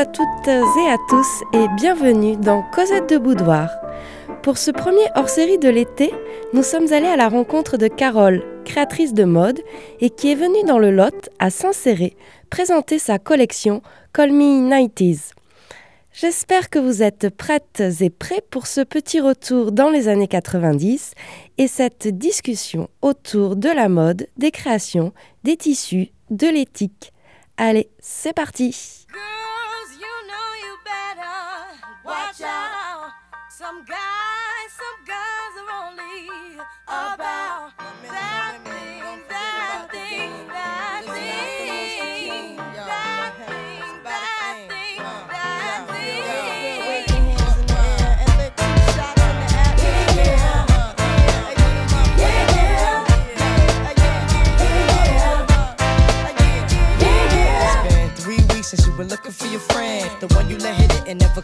À toutes et à tous et bienvenue dans Cosette de Boudoir. Pour ce premier hors-série de l'été, nous sommes allés à la rencontre de Carole, créatrice de mode, et qui est venue dans le Lot, à Saint-Céré, présenter sa collection Call Me 90s. J'espère que vous êtes prêtes et prêts pour ce petit retour dans les années 90 et cette discussion autour de la mode, des créations, des tissus, de l'éthique. Allez, c'est parti Some guys, some guys are only about that thing, that thing, that thing, that thing, that thing, that thing. Since you been looking for your friend, the one you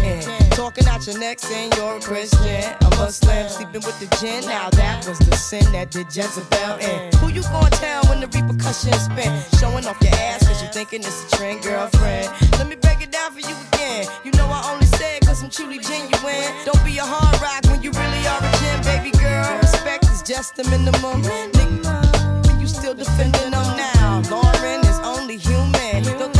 can. Talking out your neck saying you're a Christian, a Muslim, sleeping with the gin. Now that was the sin that did Jezebel in. Who you gonna tell when the repercussions spin? Showing off your ass cause you thinking it's a trend, girlfriend. Let me break it down for you again. You know I only say it cause I'm truly genuine. Don't be a hard rock when you really are a gem, baby girl. Respect is just the minimum. Nigga, you still defending them now. Lauren is only human. Don't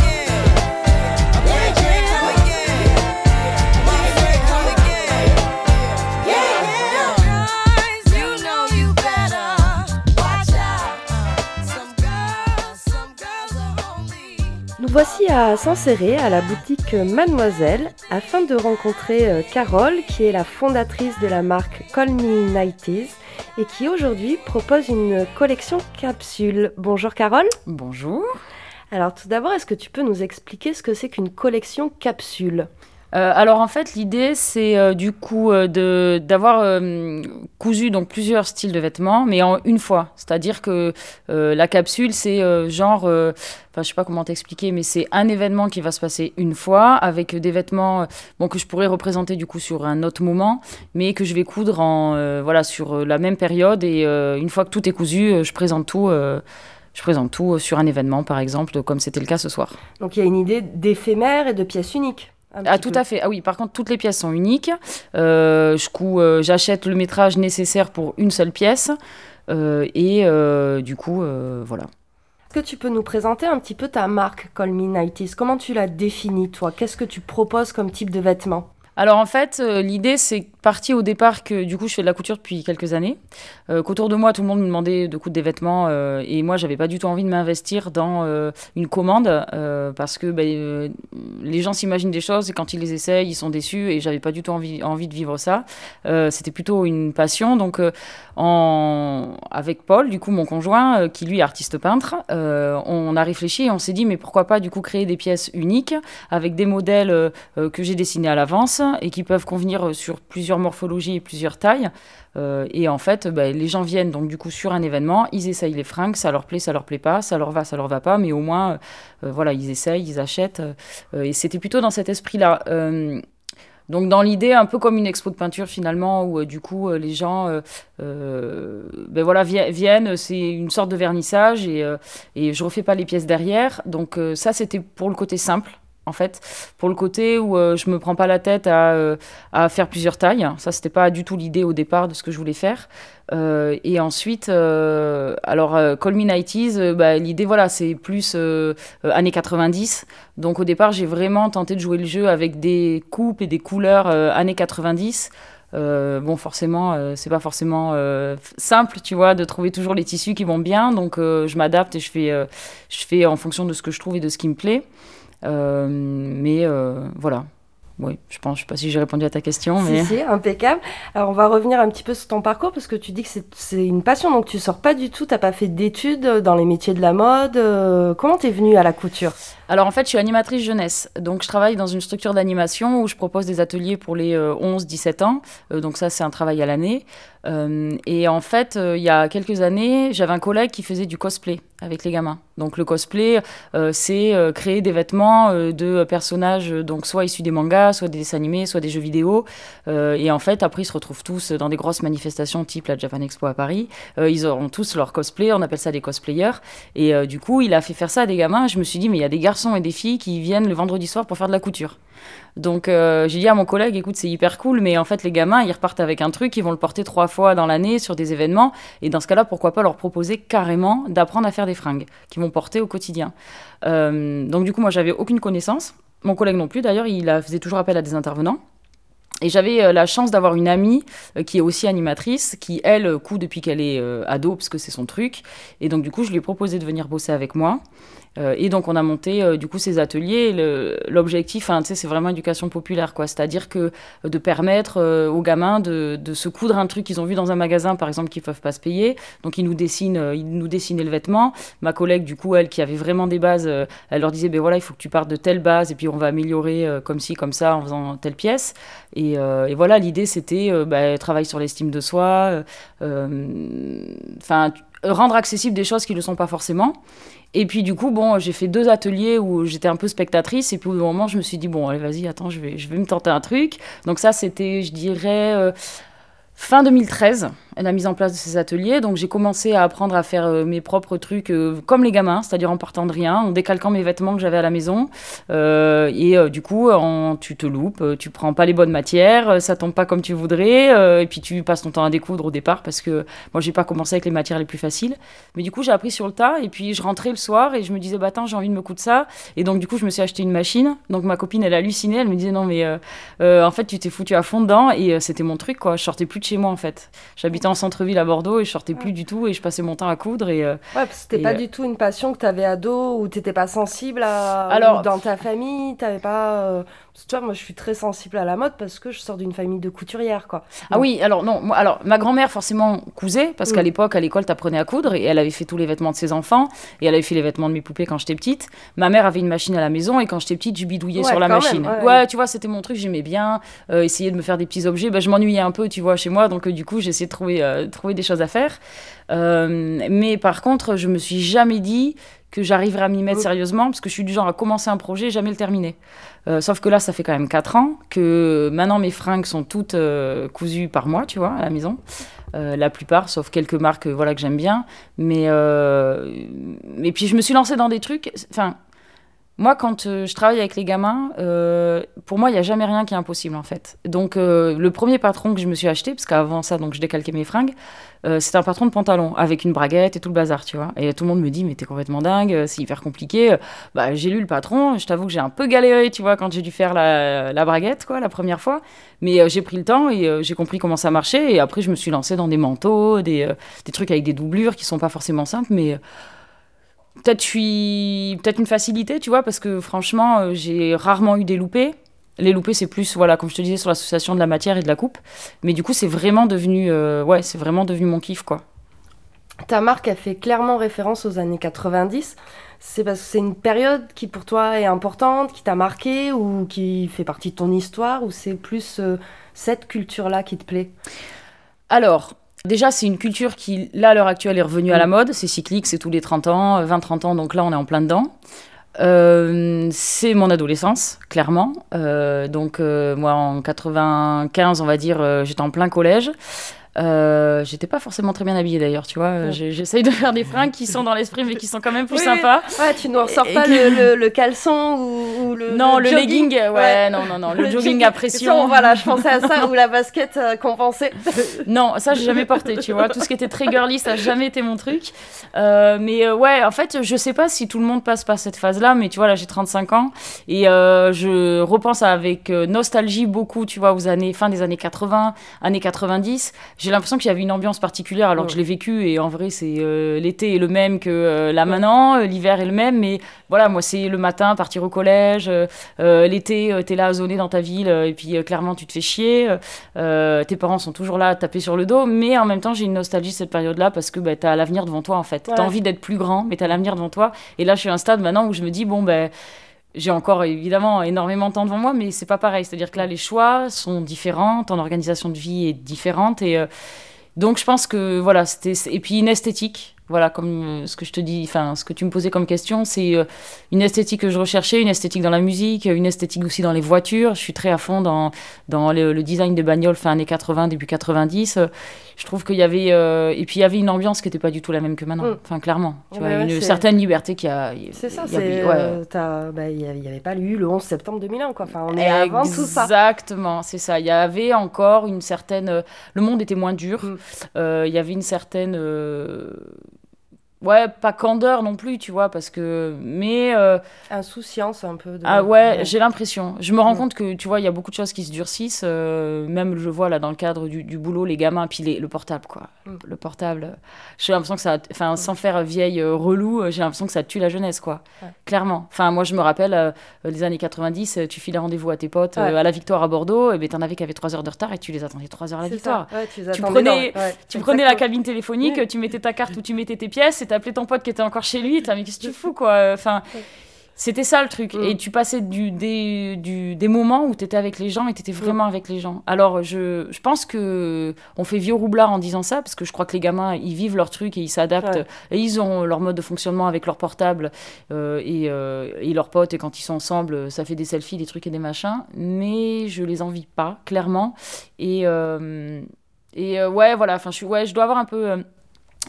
Voici à Saint-Céré, à la boutique Mademoiselle, afin de rencontrer euh, Carole, qui est la fondatrice de la marque Call Me 90 et qui aujourd'hui propose une collection capsule. Bonjour Carole. Bonjour. Alors tout d'abord, est-ce que tu peux nous expliquer ce que c'est qu'une collection capsule? Euh, alors en fait l'idée c'est euh, du coup euh, de d'avoir cousu donc plusieurs styles de vêtements mais en une fois. C'est-à-dire que la capsule c'est genre enfin je sais pas comment t'expliquer mais c'est un événement qui va se passer une fois avec des vêtements bon que je pourrais représenter du coup sur un autre moment mais que je vais coudre en voilà sur la même période. Et une fois que tout est cousu je présente tout je présente tout sur un événement, par exemple, comme c'était le cas ce soir. Donc il y a une idée d'éphémère et de pièces uniques ah tout à fait. Ah oui, par contre, toutes les pièces sont uniques. Euh, euh, j'achète le métrage nécessaire pour une seule pièce. Euh, et du coup, voilà. Est-ce que tu peux nous présenter un petit peu ta marque Call Me Comment tu la définis, toi? Qu'est-ce que tu proposes comme type de vêtements? Alors en fait, l'idée c'est parti au départ que du coup je fais de la couture depuis quelques années, euh, qu'autour de moi tout le monde me demandait de coudre des vêtements euh, et moi j'avais pas du tout envie de m'investir dans euh, une commande parce que ben, les gens s'imaginent des choses et quand ils les essayent ils sont déçus et j'avais pas du tout envie, envie de vivre ça. C'était plutôt une passion donc en... avec Paul du coup mon conjoint qui lui est artiste peintre, on a réfléchi et on s'est dit mais pourquoi pas du coup créer des pièces uniques avec des modèles que j'ai dessinés à l'avance et qui peuvent convenir sur plusieurs morphologies et plusieurs tailles. Euh, et en fait, bah, les gens viennent donc du coup sur un événement, ils essayent les fringues, ça leur plaît, ça leur plaît pas, ça leur va, ça leur va pas, mais au moins, euh, voilà, ils essayent, ils achètent. Euh, et c'était plutôt dans cet esprit-là. donc dans l'idée, un peu comme une expo de peinture finalement, où du coup les gens ben voilà, viennent, c'est une sorte de vernissage et, et je refais pas les pièces derrière. Donc ça c'était pour le côté simple en fait, pour le côté où euh, je me prends pas la tête à, euh, à faire plusieurs tailles. Ça, c'était pas du tout l'idée au départ de ce que je voulais faire. Euh, et ensuite, alors, Call Me 90 bah, l'idée, voilà, c'est plus années 90. Donc, au départ, j'ai vraiment tenté de jouer le jeu avec des coupes et des couleurs années 90. bon, forcément, c'est pas forcément simple, tu vois, de trouver toujours les tissus qui vont bien. Donc, je m'adapte et je fais, je fais en fonction de ce que je trouve et de ce qui me plaît. Euh, mais euh, voilà. oui, je pense, je sais pas si j'ai répondu à ta question, mais... Si, si, impeccable. Alors, on va revenir un petit peu sur ton parcours, parce que tu dis que c'est une passion, donc tu sors pas du tout, t'as pas fait d'études dans les métiers de la mode. Euh, comment t'es venue à la couture? Alors en fait, je suis animatrice jeunesse. Donc je travaille dans une structure d'animation où je propose des ateliers pour les 11-17 ans. donc ça, c'est un travail à l'année. et en fait, il y a quelques années, j'avais un collègue qui faisait du cosplay avec les gamins. Donc le cosplay, euh, c'est euh, créer des vêtements euh, de personnages, donc soit issus des mangas, soit des dessins animés, soit des jeux vidéo. et en fait, après, ils se retrouvent tous dans des grosses manifestations type la Japan Expo à Paris. ils auront tous leur cosplay, on appelle ça des cosplayers. Et du coup, il a fait faire ça à des gamins. Je me suis dit, mais il y a des garçons et des filles qui viennent le vendredi soir pour faire de la couture. Donc j'ai dit à mon collègue, écoute, c'est hyper cool, mais en fait les gamins, ils repartent avec un truc, ils vont le porter trois fois dans l'année sur des événements, et dans ce cas-là, pourquoi pas leur proposer carrément d'apprendre à faire des fringues qu'ils vont porter au quotidien. Euh, donc du coup, moi, j'avais aucune connaissance. Mon collègue non plus, d'ailleurs, il faisait toujours appel à des intervenants. Et j'avais euh, la chance d'avoir une amie euh, qui est aussi animatrice, qui, elle, coud depuis qu'elle est ado, parce que c'est son truc. Et donc, du coup, je lui ai proposé de venir bosser avec moi. Euh, et donc on a monté euh, du coup ces ateliers. L'objectif, hein, c'est vraiment éducation populaire, quoi. C'est-à-dire que euh, de permettre aux gamins de, se coudre un truc qu'ils ont vu dans un magasin, par exemple, qu'ils peuvent pas se payer. Donc ils nous dessinent, ils nous dessinaient le vêtement. Ma collègue, du coup, elle qui avait vraiment des bases, elle leur disait, ben voilà, il faut que tu partes de telle base et puis on va améliorer comme ci, comme ça, en faisant telle pièce. Et, voilà, l'idée c'était ben, travail sur l'estime de soi, enfin rendre accessible des choses qui ne le sont pas forcément. Et puis du coup, bon, j'ai fait deux ateliers où j'étais un peu spectatrice. Et puis au bout moment, je me suis dit, bon, allez, vas-y, attends, je vais, je vais me tenter un truc. Donc ça, c'était, je dirais, euh, fin 2013 la mise en place de ces ateliers. Donc j'ai commencé à apprendre à faire euh, mes propres trucs euh, comme les gamins, c'est-à-dire en partant de rien, en décalquant mes vêtements que j'avais à la maison. Euh, et du coup, tu te loupes, tu prends pas les bonnes matières, ça tombe pas comme tu voudrais, et puis tu passes ton temps à découdre au départ parce que moi j'ai pas commencé avec les matières les plus faciles. Mais du coup, j'ai appris sur le tas, et puis je rentrais le soir et je me disais, bah attends, j'ai envie de me coudre ça. Et donc du coup, je me suis acheté une machine. Donc ma copine, elle hallucinait, elle me disait, non mais en fait, tu t'es foutu à fond dedans, et c'était mon truc, quoi. Je sortais plus de chez moi en fait. En centre-ville à Bordeaux et je sortais plus du tout et je passais mon temps à coudre. Et, euh, ouais, parce que c'était pas euh, du tout une passion que tu avais ado ou t'étais pas sensible à. Alors, dans ta famille, t'avais pas. Euh, tu vois, moi, je suis très sensible à la mode parce que je sors d'une famille de couturières, quoi. Ah oui, alors non, moi, alors ma grand-mère forcément cousait parce qu'à mm. l'époque, à l'école, t'apprenais à coudre et elle avait fait tous les vêtements de ses enfants et elle avait fait les vêtements de mes poupées quand j'étais petite. Ma mère avait une machine à la maison et quand j'étais petite, je bidouillais sur la machine. ouais, tu vois, c'était mon truc, j'aimais bien essayer de me faire des petits objets. Ben, je m'ennuyais un peu, tu vois, chez moi, donc du coup, j'essayais de trouver, trouver des choses à faire. Euh, mais par contre, je me suis jamais dit que j'arriverais à m'y mettre sérieusement, parce que je suis du genre à commencer un projet et jamais le terminer. Euh, sauf que là, ça fait quand même 4 ans que maintenant mes fringues sont toutes euh, cousues par moi, tu vois, à la maison. la plupart, sauf quelques marques voilà, que j'aime bien. Mais, et puis je me suis lancée dans des trucs. Enfin, moi, quand euh, je travaille avec les gamins, euh, pour moi, il n'y a jamais rien qui est impossible, en fait. Donc, euh, le premier patron que je me suis acheté, parce qu'avant ça, donc, je décalquais mes fringues, c'était un patron de pantalon, avec une braguette et tout le bazar, tu vois. Et tout le monde me dit, mais t'es complètement dingue, c'est hyper compliqué. Bah, j'ai lu le patron, je t'avoue que j'ai un peu galéré, tu vois, quand j'ai dû faire la, braguette, quoi, la première fois. Mais j'ai pris le temps et j'ai compris comment ça marchait. Et après, je me suis lancée dans des manteaux, des, des trucs avec des doublures qui sont pas forcément simples, mais peut-être suis peut-être une facilité tu vois parce que franchement euh, j'ai rarement eu des loupés. Les loupés c'est plus voilà comme je te disais sur l'association de la matière et de la coupe. Mais du coup c'est vraiment devenu euh, ouais c'est vraiment devenu mon kiff quoi. Ta marque a fait clairement référence aux années 90 c'est parce que c'est une période qui pour toi est importante qui t'a marqué ou qui fait partie de ton histoire ou c'est plus euh, cette culture là qui te plaît? Alors Déjà, c'est une culture qui, là, à l'heure actuelle, est revenue à la mode. C'est cyclique, c'est tous les 30 ans, 20-30 ans, donc là, on est en plein dedans. Euh, c'est mon adolescence, clairement. Euh, donc, euh, moi, en 95, on va dire, j'étais en plein collège. Euh, j'étais pas forcément très bien habillée d'ailleurs, tu vois. J'essaye de faire des fringues qui sont dans l'esprit mais qui sont quand même plus sympas. Ouais, tu ne ressors pas le, le, caleçon ou, le. Non, le, legging, ouais, non, non, non, le, jogging à pression. voilà, je pensais à ça ou la basket euh, compensée. non, ça j'ai jamais porté, tu vois. Tout ce qui était très girly, ça a jamais été mon truc. Euh, mais ouais, en fait, je sais pas si tout le monde passe par cette phase-là, mais tu vois, là j'ai 35 ans et je repense avec nostalgie beaucoup, tu vois, aux années, fin des années 80, années 90 j'ai l'impression qu'il y avait une ambiance particulière alors que je l'ai vécu et en vrai c'est euh, l'été est le même que euh, là maintenant, euh, l'hiver est le même mais voilà moi c'est le matin partir au collège, l'été t'es là à zoner dans ta ville et puis clairement tu te fais chier, tes parents sont toujours là à taper sur le dos mais en même temps j'ai une nostalgie de cette période là parce que bah, t'as l'avenir devant toi en fait, t'as envie d'être plus grand mais t'as l'avenir devant toi et là je suis à un stade maintenant où je me dis bon ben j'ai encore évidemment énormément de temps devant moi, mais c'est pas pareil. C'est-à-dire que là, les choix sont différents, ton organisation de vie est différente. Et euh, donc, je pense que voilà, c'était. Et puis, une esthétique voilà, comme euh, ce que je te dis, enfin, ce que tu me posais comme question, c'est euh, une esthétique que je recherchais, une esthétique dans la musique, une esthétique aussi dans les voitures. Je suis très à fond dans, dans le, design de bagnoles fin années 80, début 90. Je trouve qu'il y avait. Euh, et puis il y avait une ambiance qui n'était pas du tout la même que maintenant. Mm. Enfin, clairement. Tu vois, une certaine liberté qui a. C'est ça, c'est. Bah, il n'y avait pas eu le 11 septembre 2001, quoi. Enfin, on est avant tout ça. Exactement, c'est ça. Il y avait encore une certaine. Le monde était moins dur. Mm. Il y avait une certaine ouais pas candeur non plus tu vois parce que mais euh, insouciance un peu de... ah ouais, j'ai l'impression. Je me rends compte que tu vois il y a beaucoup de choses qui se durcissent euh, même je vois là dans le cadre du, du boulot les gamins puis les, le portable quoi. Mm. le portable j'ai l'impression que ça enfin sans faire vieille euh, relou j'ai l'impression que ça tue la jeunesse quoi. Clairement. Enfin moi je me rappelle les années 90 tu filais rendez-vous à tes potes à la victoire à Bordeaux et ben t'en avais qui avaient 3 heures de retard et tu les attendais 3 heures à la victoire. tu, tu, prenais tu prenais la cabine téléphonique mm. tu mettais ta carte où tu mettais tes pièces t'as appelé ton pote qui était encore chez lui, t'as mais qu'est-ce que tu fous quoi Enfin, c'était ça le truc. Et tu passais du, des, du, des moments où t'étais avec les gens et t'étais vraiment avec les gens. Alors je, je pense que on fait vieux roublard en disant ça parce que je crois que les gamins ils vivent leur truc et ils s'adaptent et ils ont leur mode de fonctionnement avec leur portable euh, et, euh, et leurs potes et quand ils sont ensemble ça fait des selfies, des trucs et des machins. Mais je les envie pas clairement et euh, et ouais voilà. Enfin je suis ouais je dois avoir un peu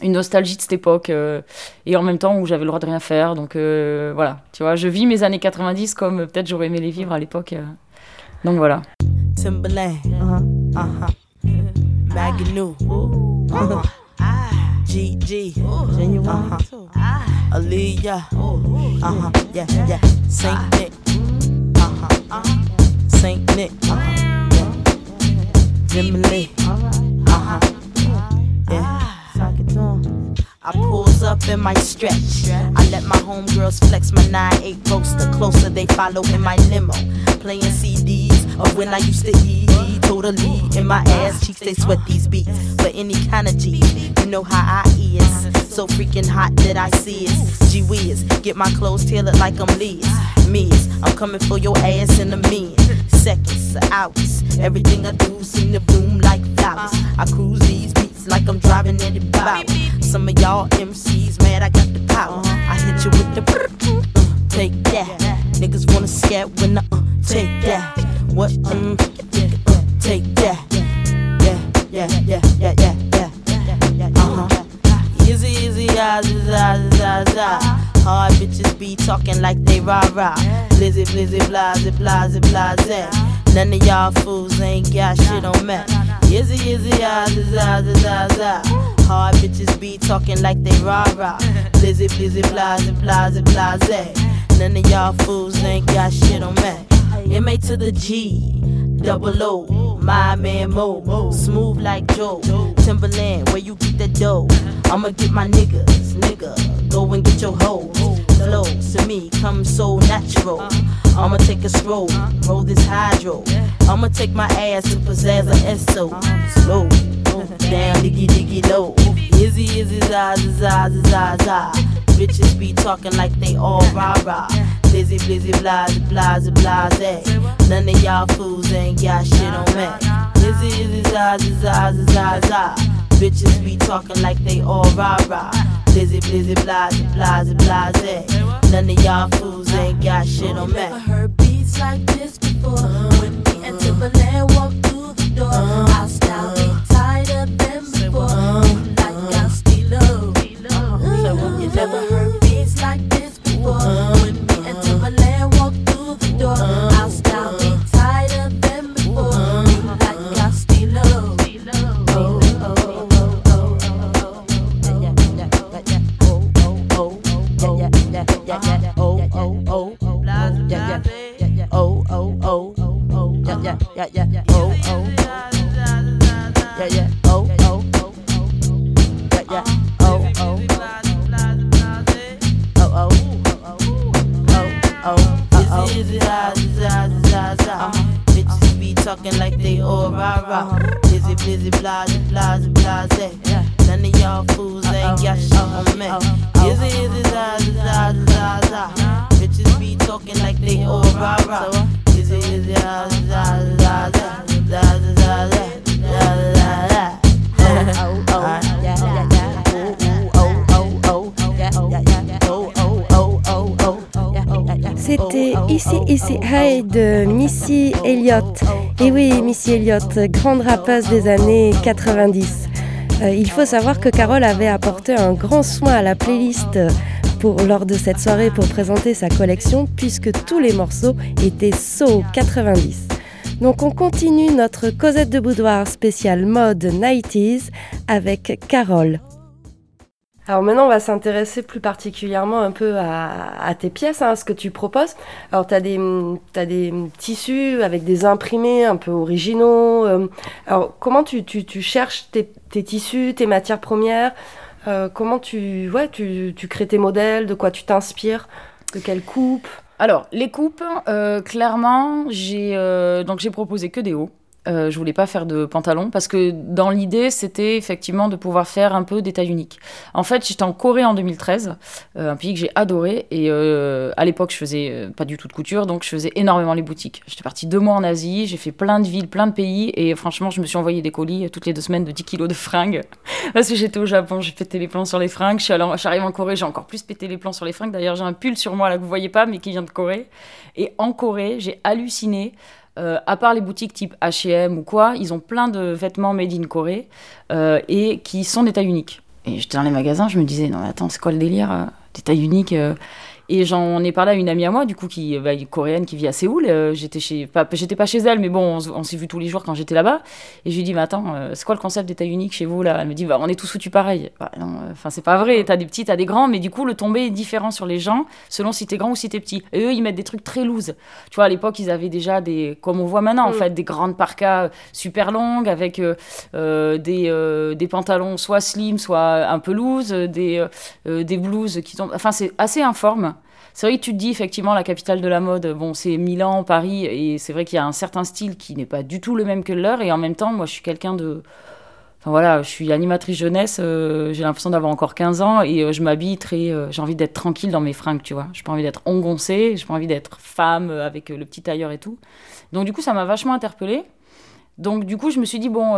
une nostalgie de cette époque euh, et en même temps où j'avais le droit de rien faire. Donc euh, voilà tu vois je vis mes années 90 comme euh, peut-être j'aurais aimé les vivre à l'époque donc voilà. Timberland. Uh-huh, uh-huh. Magnou uh-huh. GG uh-huh. Aaliyah. Uh-huh. yeah yeah. Saint Nick. Uh-huh. Saint Nick. Uh-huh. yeah. Timberland. Uh-huh. Yeah I pulls up in my stretch. I let my homegirls flex my 9-8 roaster. Closer they follow in my limo. Playing CDs of when I used to eat. Totally in my ass cheeks, they sweat these beats. For any kind of G, you know how I is. So freaking hot that I see it. Gee whiz, get my clothes tailored like I'm Liz. Miz, I'm coming for your ass in a minute. Seconds, hours. Everything I do seem to bloom like flowers. I cruise these like I'm driving Eddie Bauer. Some of y'all MCs mad I got the power. I hit you with the uh, take that. Niggas wanna scat when I uh, take that. What? Mm, take that. Yeah, yeah, yeah, yeah, yeah, yeah. Uh huh. Easy, easy, ah, ah, ah, ah. Hard bitches be talking like they rah rah. Blizzy, blizzy, blase, blase, blase. None of y'all fools ain't got shit on me. Izzy, izzy, ah, za, za, za, za. Hard bitches be talking like they rah rah. Blizzy, blizzy, blase, blase, blase. None of y'all fools ain't got shit on me. M A to the G, double O, my man Mo, smooth like Joe. Timberland, where you get that dough? I'ma get my niggas, nigga, go and get your hoes. Flow to me come so natural. I'ma take a stroll, roll this hydro. I'ma take my ass to pizzazz a Esso. Slow, down, diggy, diggy, low. Izzy, izzy, za, za, za, za, za. Bitches be talking like they all rah rah. Blizzy, blizzy, blase, blase, blase. None of y'all fools ain't got shit on me. Izzy, izzy, za, za, za, za, za. Bitches be talking like they all rah rah. Blizzy, blizzy, blase, blase, blase. None of y'all fools ain't got shit on me. Heard beats like this before. When me and Timberland walk through the door, our style za za za za. Bitches be talking like they all rah rah. Uh -huh. Blizzy blase blase blase. None of y'all fools ain't got shit on me. Izzy izzy za za za za. Bitches be talking like they all rah rah. Izzy izzy za za za za za za za za. Oh oh oh. C'était Ici Ici High de Missy Elliott. Et oui, Missy Elliott, grande rappeuse des années 90. Euh, il faut savoir que Carole avait apporté un grand soin à la playlist pour, lors de cette soirée pour présenter sa collection, puisque tous les morceaux étaient So 90. Donc on continue notre Cosette de Boudoir spéciale mode 90s avec Carole. Alors maintenant, on va s'intéresser plus particulièrement un peu à, à tes pièces, hein, à ce que tu proposes. Alors, tu as des, t'as des tissus avec des imprimés un peu originaux. euh, alors, comment tu, tu, tu cherches tes, tes tissus, tes matières premières Euh, Comment tu, ouais, tu, tu crées tes modèles De quoi tu t'inspires De quelle coupe Alors, les coupes, euh, clairement, j'ai euh, donc j'ai proposé que des hauts. Euh, je voulais pas faire de pantalon parce que dans l'idée, c'était effectivement de pouvoir faire un peu des tailles uniques. En fait, j'étais en Corée en 2013, euh, un pays que j'ai adoré. Et euh, à l'époque, je faisais euh, pas du tout de couture, donc je faisais énormément les boutiques. J'étais partie deux mois en Asie, j'ai fait plein de villes, plein de pays. Et franchement, je me suis envoyé des colis toutes les deux semaines de 10 kilos de fringues. parce que j'étais au Japon, j'ai pété les plans sur les fringues. Je suis, allée je suis arrivée en Corée, j'ai encore plus pété les plans sur les fringues. D'ailleurs, j'ai un pull sur moi là que vous voyez pas, mais qui vient de Corée. Et en Corée, j'ai halluciné. Euh, à part les boutiques type H&M ou quoi, ils ont plein de vêtements made in Corée euh, et qui sont des tailles uniques. Et j'étais dans les magasins, je me disais non mais attends c'est quoi le délire euh, des tailles uniques Et j'en ai parlé à une amie à moi du coup qui bah, coréenne qui vit à Séoul. euh, j'étais chez pas j'étais pas chez elle mais bon on, s'est vu tous les jours quand j'étais là-bas. Et je lui dis mais attends euh, c'est quoi le concept des tailles uniques chez vous là? Elle me dit bah on est tous foutus pareil. Bah, euh, Enfin c'est pas vrai. T'as des petits t'as des grands mais du coup le tombé est différent sur les gens selon si t'es grand ou si t'es petit. Et eux ils mettent des trucs très loose. Tu vois, à l'époque, ils avaient déjà des, comme on voit maintenant, en Mm. fait, des grandes parkas euh, super longues avec euh, des, des pantalons soit slim, soit un peu loose, des, des blouses qui tombent. Enfin, c'est assez informe. C'est vrai que tu te dis, effectivement, la capitale de la mode, bon, c'est Milan, Paris, et c'est vrai qu'il y a un certain style qui n'est pas du tout le même que le leur, et en même temps, moi, je suis quelqu'un de. Enfin voilà, je suis animatrice jeunesse, euh, j'ai l'impression d'avoir encore 15 ans et euh, je m'habille très. euh, j'ai envie d'être tranquille dans mes fringues, tu vois. J'ai pas envie d'être engoncée, j'ai pas envie d'être femme avec le petit tailleur et tout. Donc du coup, ça m'a vachement interpellée. Donc du coup, je me suis dit, bon,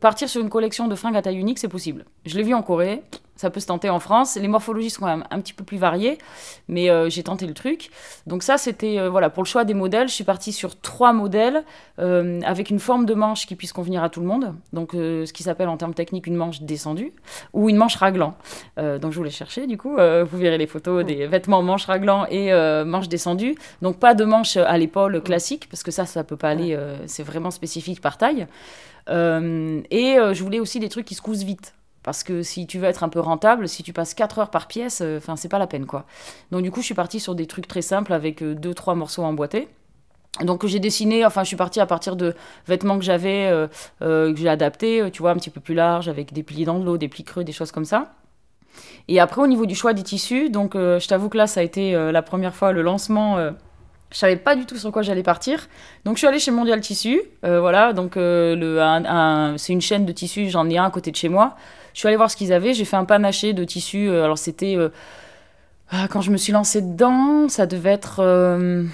partir sur une collection de fringues à taille unique, c'est possible. Je l'ai vu en Corée, ça peut se tenter en France. Les morphologies sont quand même un petit peu plus variées, mais euh, j'ai tenté le truc. Donc ça, c'était, euh, voilà, pour le choix des modèles, je suis partie sur trois modèles euh, avec une forme de manche qui puisse convenir à tout le monde. Donc ce qui s'appelle en termes techniques une manche descendue ou une manche raglan. Donc je voulais chercher, du coup, vous verrez les photos des vêtements manche raglan et manche descendue. Donc pas de manche à l'épaule classique, parce que ça, ça peut pas aller, c'est vraiment spécifique par taille. Et je voulais aussi des trucs qui se cousent vite. Parce que si tu veux être un peu rentable, si tu passes 4 heures par pièce, euh, enfin c'est pas la peine quoi. Donc du coup je suis partie sur des trucs très simples avec 2-3 morceaux emboîtés. Donc j'ai dessiné, enfin je suis partie à partir de vêtements que j'avais, euh, euh, que j'ai adaptés, euh, tu vois, un petit peu plus large, avec des plis dans le dos, des plis creux, des choses comme ça. Et après au niveau du choix des tissus, donc euh, je t'avoue que là ça a été euh, la première fois le lancement. euh, je savais pas du tout sur quoi j'allais partir. Donc je suis allée chez Mondial Tissu. euh, voilà, donc euh, un- c'est une chaîne de tissus, j'en ai un à côté de chez moi. Je suis allée voir ce qu'ils avaient. J'ai fait un panaché de tissus. euh, alors c'était. euh, ah, quand je me suis lancée dedans, ça devait être. euh,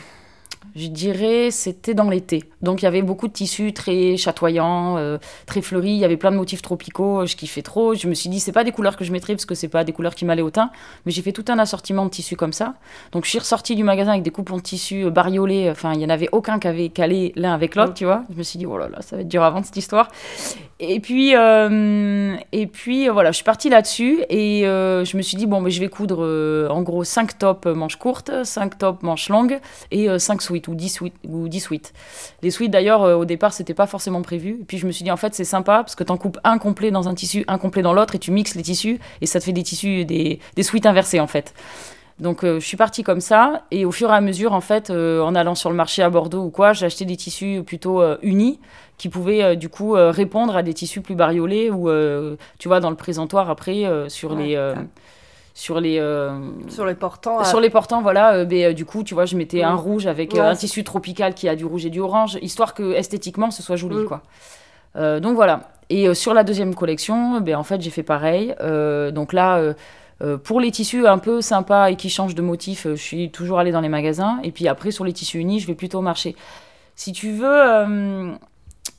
je dirais, c'était dans l'été. Donc il y avait beaucoup de tissus très chatoyants, euh, très fleuris. Il y avait plein de motifs tropicaux. Je kiffais trop. Je me suis dit, c'est pas des couleurs que je mettrais parce que c'est pas des couleurs qui m'allaient au teint. Mais j'ai fait tout un assortiment de tissus comme ça. Donc je suis ressortie du magasin avec des coupons de tissus euh, bariolés. Enfin, il y en avait aucun qui avait calé l'un avec l'autre, tu vois. Je me suis dit, oh là là, ça va être dur à vendre cette histoire. Et puis, euh, et puis euh, voilà, je suis partie là-dessus et euh, je me suis dit, bon, mais je vais coudre euh, en gros 5 tops euh, manches courtes, 5 tops manches longues et 5 suites ou 10 suites. Ou 10 suites. Les d'ailleurs, euh, au départ, c'était pas forcément prévu. Et puis je me suis dit, en fait, c'est sympa parce que t'en coupes un complet dans un tissu, un complet dans l'autre et tu mixes les tissus et ça te fait des tissus, des, des suites inversées en fait. Donc euh, je suis partie comme ça et au fur et à mesure en fait euh, en allant sur le marché à Bordeaux ou quoi j'ai acheté des tissus plutôt euh, unis qui pouvaient du coup répondre à des tissus plus bariolés ou tu vois dans le présentoir après sur Ouais, les. Sur les sur les portants sur les portants voilà ben, du coup tu vois je mettais un Mm. rouge avec Ouais, un tissu tropical qui a du rouge et du orange histoire que esthétiquement ce soit joli Mm. quoi Euh, donc voilà et euh, sur la deuxième collection ben en fait j'ai fait pareil Euh, donc là euh, euh, pour les tissus un peu sympas et qui changent de motif, euh, je suis toujours allée dans les magasins. Et puis après, sur les tissus unis, je vais plutôt au marché. Si tu veux, euh,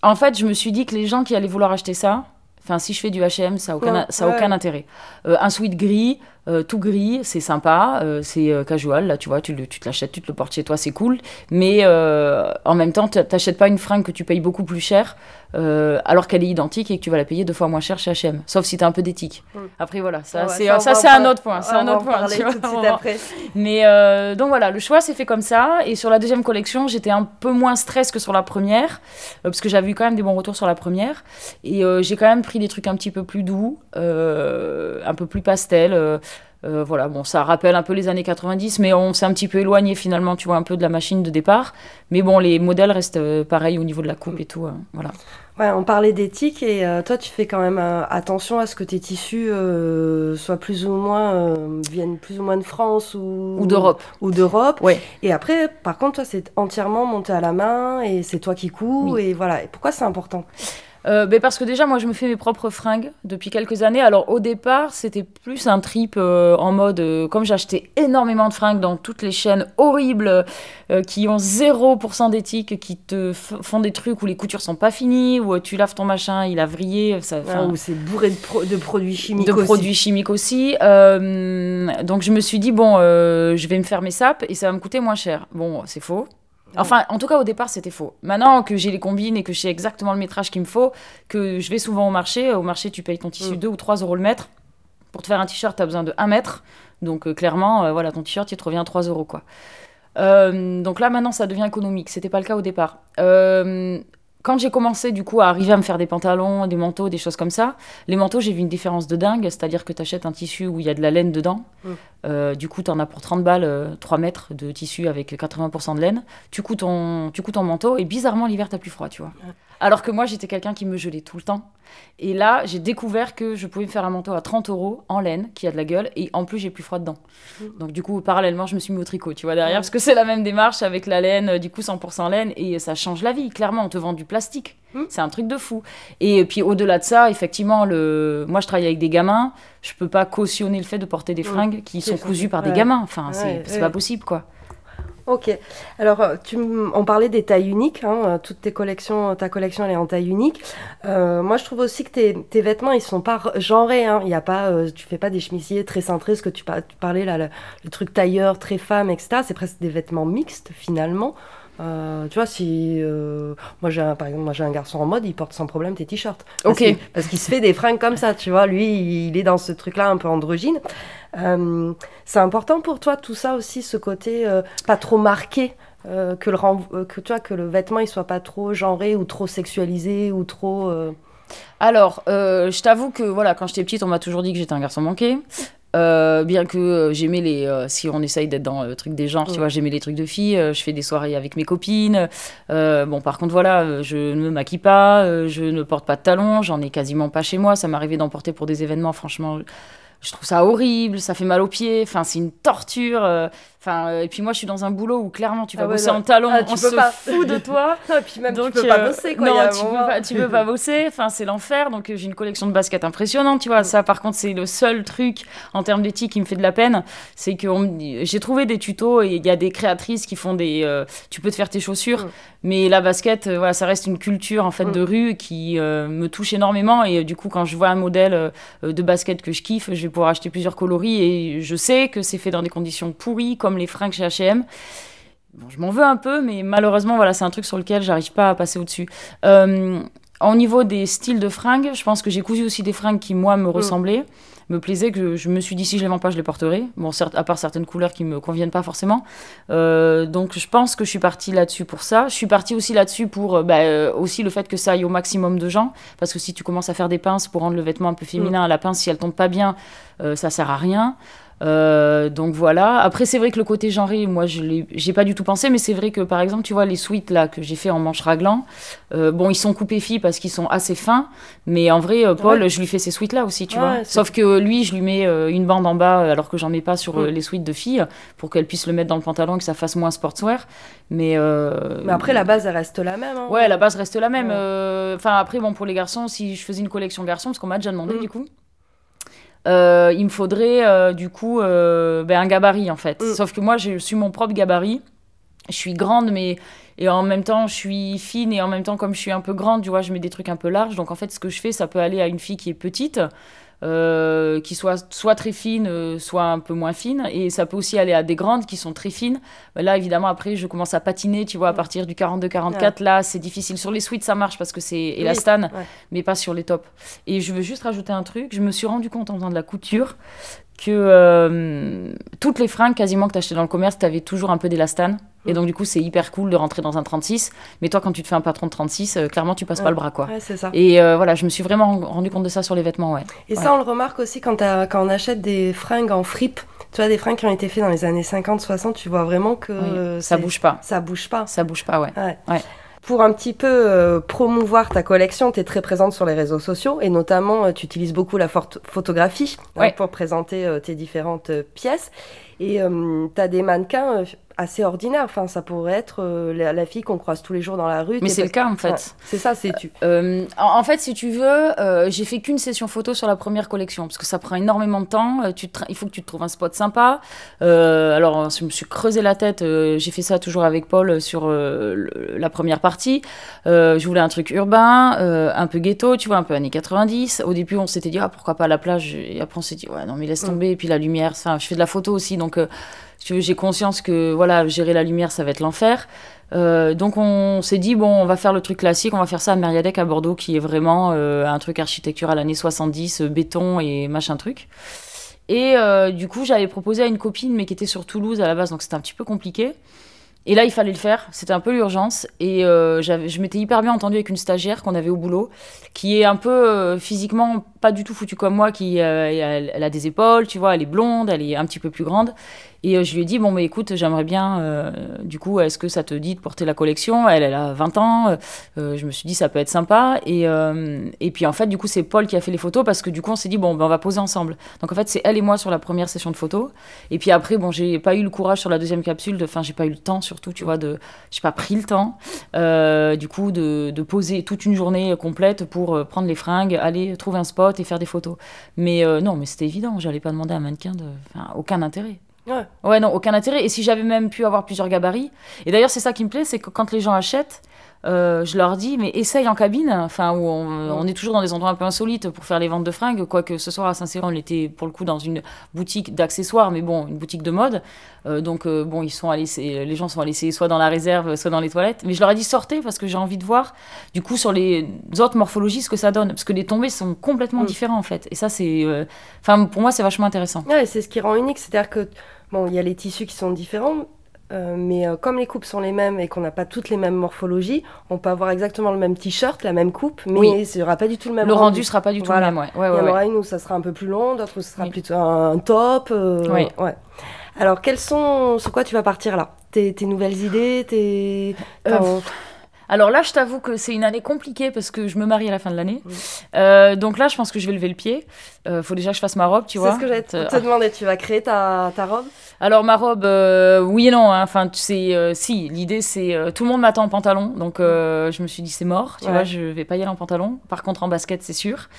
en fait, je me suis dit que les gens qui allaient vouloir acheter ça, enfin, si je fais du H&M, ça n'a aucun, Ouais, ça a ouais. aucun intérêt. Euh, un sweat gris, euh, tout gris, c'est sympa, euh, c'est euh, casual, là, tu vois, tu, le- tu te l'achètes, tu te le portes chez toi, c'est cool. Mais en même temps, tu n'achètes pas une fringue que tu payes beaucoup plus cher, alors qu'elle est identique et que tu vas la payer deux fois moins cher chez H&M. Sauf si tu es un peu d'éthique. Mm. Après, voilà, ça, Ouais, c'est ça, c'est un autre point. C'est un autre point. parler tu vois, tout de on suite va- après. mais donc voilà, le choix s'est fait comme ça. Et sur la deuxième collection, j'étais un peu moins stress que sur la première, parce que j'avais eu quand même des bons retours sur la première. Et j'ai quand même pris des trucs un petit peu plus doux, un peu plus pastel. Euh, voilà, bon, ça rappelle un peu les années 90, mais on s'est un petit peu éloigné finalement, tu vois, un peu de la machine de départ. Mais bon, les modèles restent euh, pareils au niveau de la coupe et tout. euh, voilà. Ouais, on parlait d'éthique et euh, toi, tu fais quand même attention à ce que tes tissus soient plus ou moins viennent plus ou moins de France ou, Ou d'Europe. ou d'Europe. Ouais. Et après, par contre, toi, c'est entièrement monté à la main et c'est toi qui couds Oui. et voilà. Et pourquoi c'est important? Euh, ben parce que déjà, moi, je me fais mes propres fringues depuis quelques années. Alors, au départ, c'était plus un trip euh, en mode, euh, comme j'achetais énormément de fringues dans toutes les chaînes horribles euh, qui ont 0% d'éthique, qui te font des trucs où les coutures sont pas finies, où tu laves ton machin, il a vrillé, ça, Hein, Ou c'est bourré de, pro- de produits chimiques de aussi. produits chimiques aussi. Donc je me suis dit, bon, je vais me faire mes sapes et ça va me coûter moins cher. Bon, c'est faux. Enfin, en tout cas, au départ, c'était faux. Maintenant que j'ai les combines et que je sais exactement le métrage qu'il me faut, que je vais souvent au marché, au marché, tu payes ton tissu Mm. 2 ou 3 euros le mètre. Pour te faire un t-shirt, tu as besoin de 1 mètre. Donc, euh, clairement, euh, voilà, ton t-shirt, il te revient 3 euros, quoi. Euh, donc là, maintenant, ça devient économique. C'était pas le cas au départ. Quand j'ai commencé, du coup, à arriver à me faire des pantalons, des manteaux, des choses comme ça, les manteaux, j'ai vu une différence de dingue. C'est-à-dire que tu achètes un tissu où il y a de la laine dedans. Mm. Euh, du coup, tu en as pour 30 balles, euh, 3 mètres de tissu avec 80% de laine. Tu couds ton, tu ton manteau et bizarrement, l'hiver, t'as plus froid, tu vois. Alors que moi, j'étais quelqu'un qui me gelait tout le temps. Et là, j'ai découvert que je pouvais me faire un manteau à 30 euros en laine, qui a de la gueule, et en plus, j'ai plus froid dedans. Donc, du coup, parallèlement, je me suis mis au tricot, tu vois, derrière, parce que c'est la même démarche avec la laine, euh, du coup, 100% laine, et ça change la vie. Clairement, on te vend du plastique. Mm. C'est un truc de fou. Et puis, au-delà de ça, effectivement, le... moi, je travaille avec des gamins. Je peux pas cautionner le fait de porter des fringues qui sont cousues par des gamins. Enfin, Ouais, c'est c'est ouais. pas possible, quoi. Ok. Alors, euh, tu, on parlait des tailles uniques. hein, euh, toutes tes collections, ta collection, elle est en taille unique. Euh, moi, je trouve aussi que tes, tes vêtements, ils sont pas genrés. Hein. Il y a pas, euh, tu fais pas des chemisiers très cintrés, ce que tu parlais là, le, le truc tailleur, très femme, etc. C'est presque des vêtements mixtes finalement. Euh, tu vois, si euh, moi j'ai un- par exemple moi j'ai un garçon en mode, il porte sans problème tes t-shirts. Parce Ok. qu'il- Parce qu'il se fait des fringues comme ça, tu vois. Lui, il est dans ce truc-là un peu androgyne. Euh, c'est important pour toi tout ça aussi, ce côté pas trop marqué, que le que tu vois que le vêtement il soit pas trop genré ou trop sexualisé ou trop. Alors, euh, je t'avoue que voilà, quand j'étais petite, on m'a toujours dit que j'étais un garçon manqué. Euh, bien que euh, j'aimais les. euh, si on essaye d'être dans le truc des genres, tu Mm. vois, j'aimais les trucs de filles. je fais des soirées avec mes copines. Bon, par contre, voilà, je ne me maquille pas, je ne porte pas de talons, j'en ai quasiment pas chez moi. Ça m'arrivait d'en porter pour des événements, franchement. Je trouve ça horrible, ça fait mal aux pieds, enfin c'est une torture. Enfin euh, et puis moi je suis dans un boulot où clairement tu vas Ah ouais, bosser non. en talons, Ah, on se pas. fout de toi. Et puis même Donc, tu peux pas euh, bosser quoi. Non, tu peux, pas, tu peux pas bosser. Enfin, c'est l'enfer. Donc, euh, j'ai une collection de baskets impressionnante, tu vois. Ça, par contre, c'est le seul truc en termes d'éthique qui me fait de la peine. C'est que on j'ai trouvé des tutos et il y a des créatrices qui font des. euh, tu peux te faire tes chaussures, Mm. mais la basket, voilà, ça reste une culture en fait Mm. de rue qui me touche énormément. Et du coup, quand je vois un modèle de basket que je kiffe, je vais pouvoir acheter plusieurs coloris et je sais que c'est fait dans des conditions pourries, comme les fringues chez H&M. Bon, je m'en veux un peu, mais malheureusement, voilà, c'est un truc sur lequel j'arrive pas à passer au-dessus. Euh, au niveau des styles de fringues, je pense que j'ai cousu aussi des fringues qui, moi, me ressemblaient, me plaisaient, que je me suis dit, si je les vends pas, je les porterai. Bon, certes, à part certaines couleurs qui me conviennent pas forcément. Euh, donc, je pense que je suis partie là-dessus pour ça. Je suis partie aussi là-dessus pour euh, bah, euh, aussi le fait que ça aille au maximum de gens. Parce que si tu commences à faire des pinces pour rendre le vêtement un peu féminin, la pince, si elle tombe pas bien, euh, ça sert à rien. Euh, donc voilà. Après, c'est vrai que le côté genré, moi, je j'ai pas du tout pensé, mais c'est vrai que par exemple, tu vois, les suites là que j'ai fait en manche raglan, euh, bon, ils sont coupés filles parce qu'ils sont assez fins, mais en vrai, euh, Paul, je lui fais ces suites là aussi, tu vois. Sauf que lui, je lui mets une bande en bas alors que j'en mets pas sur mm. les suites de filles pour qu'elle puisse le mettre dans le pantalon et que ça fasse moins sportswear. Mais, mais après, la base, elle reste la même. Hein. Ouais, la base reste la même. Enfin, après, bon, pour les garçons, si je faisais une collection garçon, parce qu'on m'a déjà demandé mm. du coup. Euh, il me faudrait euh, du coup euh, ben, un gabarit en fait. Mm. Sauf que moi, je suis mon propre gabarit. Je suis grande, mais et en même temps, je suis fine et en même temps, comme je suis un peu grande, tu vois, je mets des trucs un peu larges. Donc en fait, ce que je fais, ça peut aller à une fille qui est petite. Euh, qui soit soit très fine, euh, soit un peu moins fine. Et ça peut aussi aller à des grandes qui sont très fines. Bah, là, évidemment, après, je commence à patiner, tu vois, à partir du 42-44. Là, c'est difficile. Sur les suites, ça marche parce que c'est élastane, mais pas sur les tops. Et je veux juste rajouter un truc. Je me suis rendu compte en faisant de la couture que euh, toutes les fringues quasiment que tu achetais dans le commerce, tu avais toujours un peu d'élastane. Et donc, du coup, c'est hyper cool de rentrer dans un 36. Mais toi, quand tu te fais un patron de 36, euh, clairement, tu passes pas le bras, quoi. Ouais, ça. Et euh, voilà, je me suis vraiment rendu compte de ça sur les vêtements, ouais. Et ça, on le remarque aussi quand, quand on achète des fringues en fripe. Tu vois, des fringues qui ont été faites dans les années 50-60, tu vois vraiment que. ça bouge pas. Ça bouge pas. Ça bouge pas, ouais. ouais pour un petit peu euh, promouvoir ta collection, tu es très présente sur les réseaux sociaux et notamment euh, tu utilises beaucoup la photographie hein, pour présenter euh, tes différentes pièces. Et tu as des mannequins assez ordinaire. Enfin, ça pourrait être euh, la, fille qu'on croise tous les jours dans la rue. Mais c'est le cas en fait. c'est ça, c'est tu. Euh, en, fait, si tu veux, euh, j'ai fait qu'une session photo sur la première collection parce que ça prend énormément de temps. Tu il faut que tu te trouves un spot sympa. alors, je me suis creusé la tête. j'ai fait ça toujours avec Paul sur la première partie. je voulais un truc urbain, un peu ghetto, tu vois, un peu années 90. Au début, on s'était dit ah pourquoi pas la plage? Et après, on s'est dit ouais non mais laisse mm. tomber. Et puis la lumière. Enfin, je fais de la photo aussi, donc j'ai conscience que voilà, gérer la lumière, ça va être l'enfer. Euh, donc on s'est dit, bon, on va faire le truc classique, on va faire ça à Meriadec à Bordeaux, qui est vraiment euh, un truc architecture à l'année 70, euh, béton et machin truc. Et du coup, j'avais proposé à une copine, mais qui était sur Toulouse à la base, donc c'était un petit peu compliqué. Et là, il fallait le faire. C'était un peu l'urgence. Et je m'étais hyper bien entendue avec une stagiaire qu'on avait au boulot, qui est un peu physiquement pas du tout foutue comme moi, qui euh, elle, a des épaules, tu vois, elle est blonde, elle est un petit peu plus grande. Et je lui ai dit, bon, mais écoute, j'aimerais bien, du coup, est-ce que ça te dit de porter la collection? Elle, elle a 20 ans. je me suis dit, ça peut être sympa. Et, et puis, en fait, du coup, c'est Paul qui a fait les photos parce que, du coup, on s'est dit, bon, ben, on va poser ensemble. Donc, en fait, c'est elle et moi sur la première session de photos. Et puis après, bon, j'ai pas eu le courage sur la deuxième capsule, enfin, j'ai pas eu le temps sur surtout, tu vois, de, j'ai pas pris le temps, euh, du coup, de, de, poser toute une journée complète pour euh, prendre les fringues, aller trouver un spot et faire des photos. Mais euh, non, mais c'était évident, j'allais pas demander à un mannequin de, enfin, aucun intérêt. Ouais. ouais, non, aucun intérêt. Et si j'avais même pu avoir plusieurs gabarits, et d'ailleurs, c'est ça qui me plaît, c'est que quand les gens achètent, euh, je leur dis, mais essaye en cabine, enfin, où on, est toujours dans des endroits un peu insolites pour faire les ventes de fringues, quoique ce soir à Saint-Céron, on était pour le coup dans une boutique d'accessoires, mais bon, une boutique de mode. Euh, donc, euh, bon, ils sont allés, les gens sont allés soit dans la réserve, soit dans les toilettes. Mais je leur ai dit, sortez, parce que j'ai envie de voir, du coup, sur les autres morphologies, ce que ça donne. Parce que les tombées sont complètement mm. différents, en fait. Et ça, c'est. Enfin, pour moi, c'est vachement intéressant. Ouais, c'est ce qui rend unique, c'est-à-dire que. Bon, il y a les tissus qui sont différents, euh, mais euh, comme les coupes sont les mêmes et qu'on n'a pas toutes les mêmes morphologies, on peut avoir exactement le même t-shirt, la même coupe, mais ce sera pas du tout le même. Le rendu, sera pas du tout le même, ouais. ouais, Il y en aura une où ça sera un peu plus long, d'autres où ce sera plutôt un, top. Euh, oui. Ouais. Alors, quels sont, sur quoi tu vas partir là? Tes, tes, nouvelles idées tes... Alors là, je t'avoue que c'est une année compliquée parce que je me marie à la fin de l'année. donc là, je pense que je vais lever le pied. Il faut déjà que je fasse ma robe, tu vois. C'est ce que j'allais te, te demander. Tu vas créer ta, ta robe? Alors ma robe, euh, oui et non. Hein. Enfin, sais, euh, si l'idée c'est euh, tout le monde m'attend en pantalon, donc je me suis dit c'est mort. Tu vois, je vais pas y aller en pantalon. Par contre en basket c'est sûr.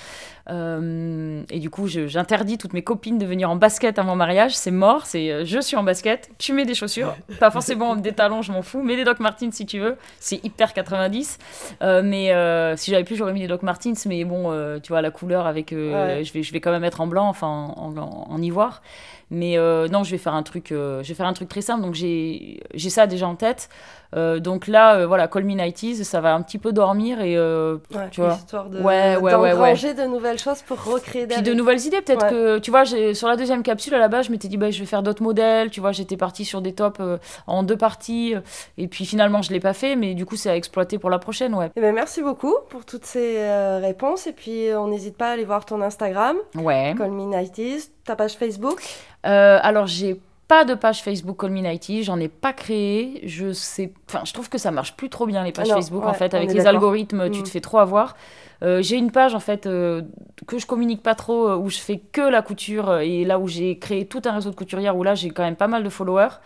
Et du coup, j'interdis toutes mes copines de venir en basket à mon mariage. C'est mort. C'est je suis en basket. Tu mets des chaussures, pas forcément des talons, je m'en fous. Mets des Doc Martens si tu veux. C'est hyper 90. mais si j'avais pu, j'aurais mis des Doc Martens. Mais bon, tu vois la couleur avec, je vais, je vais quand même être en blanc, enfin en, en ivoire. Mais euh, non, je vais faire un truc, euh, je vais faire un truc très simple. Donc j'ai ça déjà en tête. Euh, donc là, voilà, Call Me Nighties, ça va un petit peu dormir et euh, tu vois. Histoire de ouais, ouais, ouais, ouais. de nouvelles choses pour recréer des. Puis de nouvelles idées, peut-être que tu vois, sur la deuxième capsule à la base, je m'étais dit bah je vais faire d'autres modèles. Tu vois, j'étais partie sur des tops en deux parties et puis finalement je l'ai pas fait, mais du coup c'est à exploiter pour la prochaine, ouais. Et eh ben, merci beaucoup pour toutes ces réponses et puis on n'hésite pas à aller voir ton Instagram. Ouais. Call Me Nighties ta page Facebook Euh, alors, j'ai pas de page Facebook Call Me Nighty, j'en ai pas créé. Je sais, enfin, je trouve que ça marche plus trop bien les pages Facebook ouais, en fait avec les algorithmes, tu Mm. te fais trop avoir. Euh, j'ai une page en fait euh, que je communique pas trop où je fais que la couture et là où j'ai créé tout un réseau de couturières où là j'ai quand même pas mal de followers.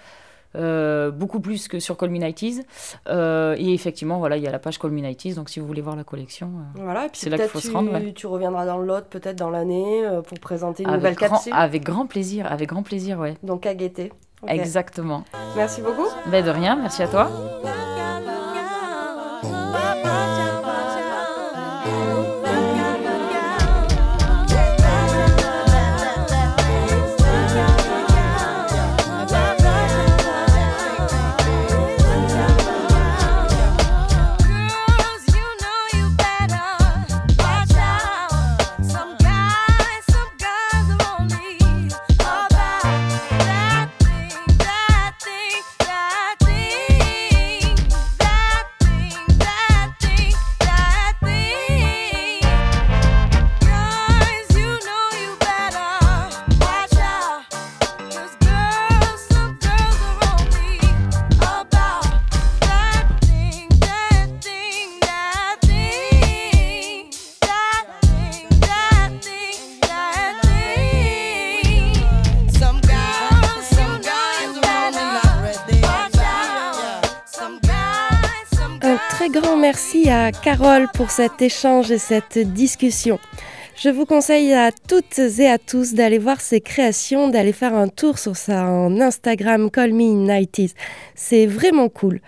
Euh, beaucoup plus que sur Nighties. Euh, et effectivement, voilà, il y a la page Nighties, donc si vous voulez voir la collection, euh, Voilà, C'est là qu'il faut se rendre, ouais. tu reviendras dans le lot peut-être dans l'année euh, pour présenter une nouvelle avec, grand, capsule. avec grand plaisir, avec grand plaisir, ouais. Donc à guetter. Exactement. Merci beaucoup. Ben de rien, merci à toi. Merci à Carole pour cet échange et cette discussion. Je vous conseille à toutes et à tous d'aller voir ses créations, d'aller faire un tour sur son Instagram Call Me 90s. C'est vraiment cool.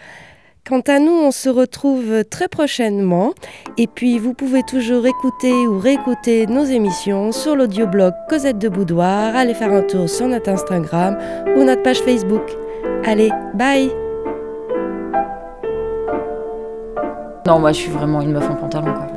Quant à nous, on se retrouve très prochainement. Et puis, vous pouvez toujours écouter ou réécouter nos émissions sur l'audioblog Cosette de Boudoir. Allez faire un tour sur notre Instagram ou notre page Facebook. Allez, bye Non, moi je suis vraiment une meuf en pantalon quoi.